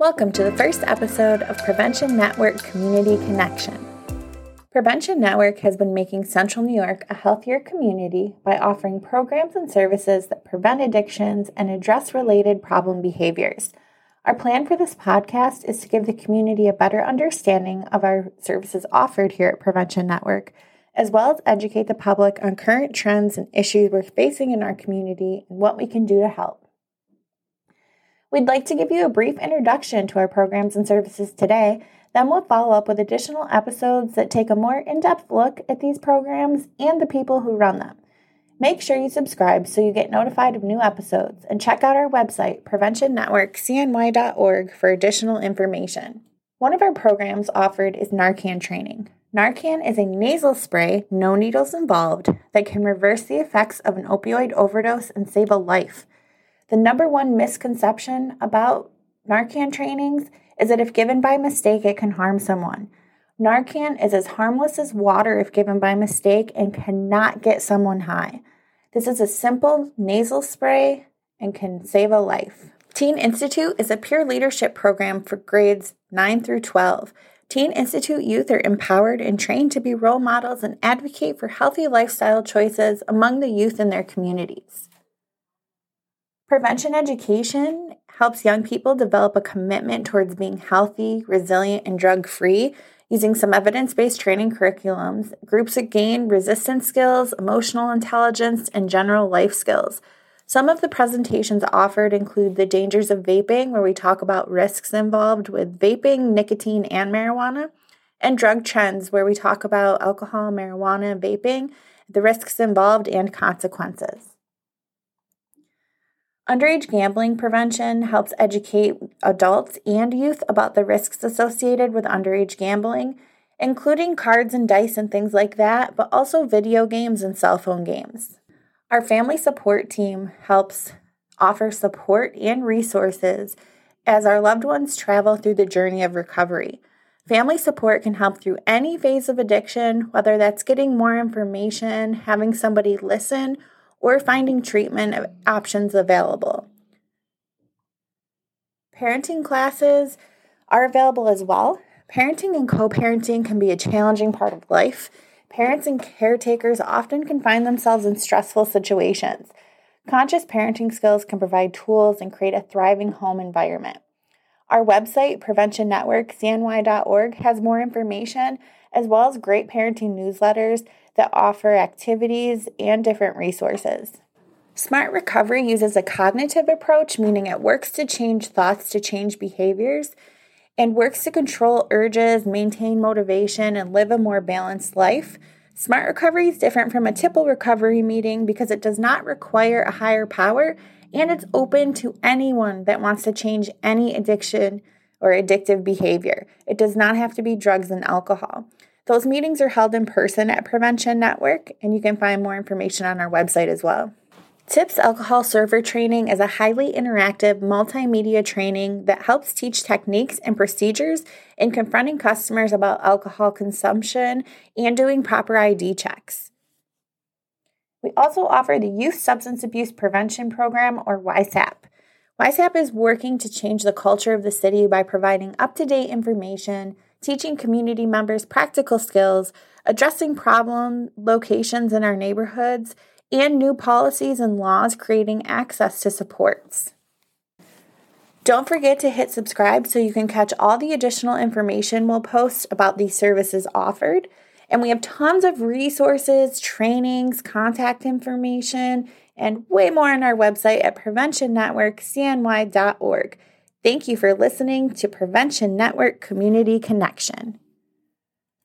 Welcome to the first episode of Prevention Network Community Connection. Prevention Network has been making Central New York a healthier community by offering programs and services that prevent addictions and address related problem behaviors. Our plan for this podcast is to give the community a better understanding of our services offered here at Prevention Network, as well as educate the public on current trends and issues we're facing in our community and what we can do to help. We'd like to give you a brief introduction to our programs and services today. Then we'll follow up with additional episodes that take a more in depth look at these programs and the people who run them. Make sure you subscribe so you get notified of new episodes and check out our website, preventionnetworkcny.org, for additional information. One of our programs offered is Narcan training. Narcan is a nasal spray, no needles involved, that can reverse the effects of an opioid overdose and save a life. The number one misconception about Narcan trainings is that if given by mistake, it can harm someone. Narcan is as harmless as water if given by mistake and cannot get someone high. This is a simple nasal spray and can save a life. Teen Institute is a peer leadership program for grades 9 through 12. Teen Institute youth are empowered and trained to be role models and advocate for healthy lifestyle choices among the youth in their communities. Prevention education helps young people develop a commitment towards being healthy, resilient, and drug free using some evidence based training curriculums. Groups that gain resistance skills, emotional intelligence, and general life skills. Some of the presentations offered include the dangers of vaping, where we talk about risks involved with vaping, nicotine, and marijuana, and drug trends, where we talk about alcohol, marijuana, vaping, the risks involved, and consequences. Underage gambling prevention helps educate adults and youth about the risks associated with underage gambling, including cards and dice and things like that, but also video games and cell phone games. Our family support team helps offer support and resources as our loved ones travel through the journey of recovery. Family support can help through any phase of addiction, whether that's getting more information, having somebody listen, or finding treatment options available. Parenting classes are available as well. Parenting and co parenting can be a challenging part of life. Parents and caretakers often can find themselves in stressful situations. Conscious parenting skills can provide tools and create a thriving home environment. Our website, preventionnetworkcny.org, has more information as well as great parenting newsletters that offer activities and different resources. Smart Recovery uses a cognitive approach, meaning it works to change thoughts to change behaviors and works to control urges, maintain motivation, and live a more balanced life. Smart Recovery is different from a typical recovery meeting because it does not require a higher power and it's open to anyone that wants to change any addiction or addictive behavior. It does not have to be drugs and alcohol. Those meetings are held in person at Prevention Network, and you can find more information on our website as well. TIPS Alcohol Server Training is a highly interactive multimedia training that helps teach techniques and procedures in confronting customers about alcohol consumption and doing proper ID checks. We also offer the Youth Substance Abuse Prevention Program, or YSAP. YSAP is working to change the culture of the city by providing up to date information teaching community members practical skills, addressing problem locations in our neighborhoods, and new policies and laws creating access to supports. Don't forget to hit subscribe so you can catch all the additional information we'll post about these services offered. And we have tons of resources, trainings, contact information, and way more on our website at preventionnetworkcny.org. Thank you for listening to Prevention Network Community Connection.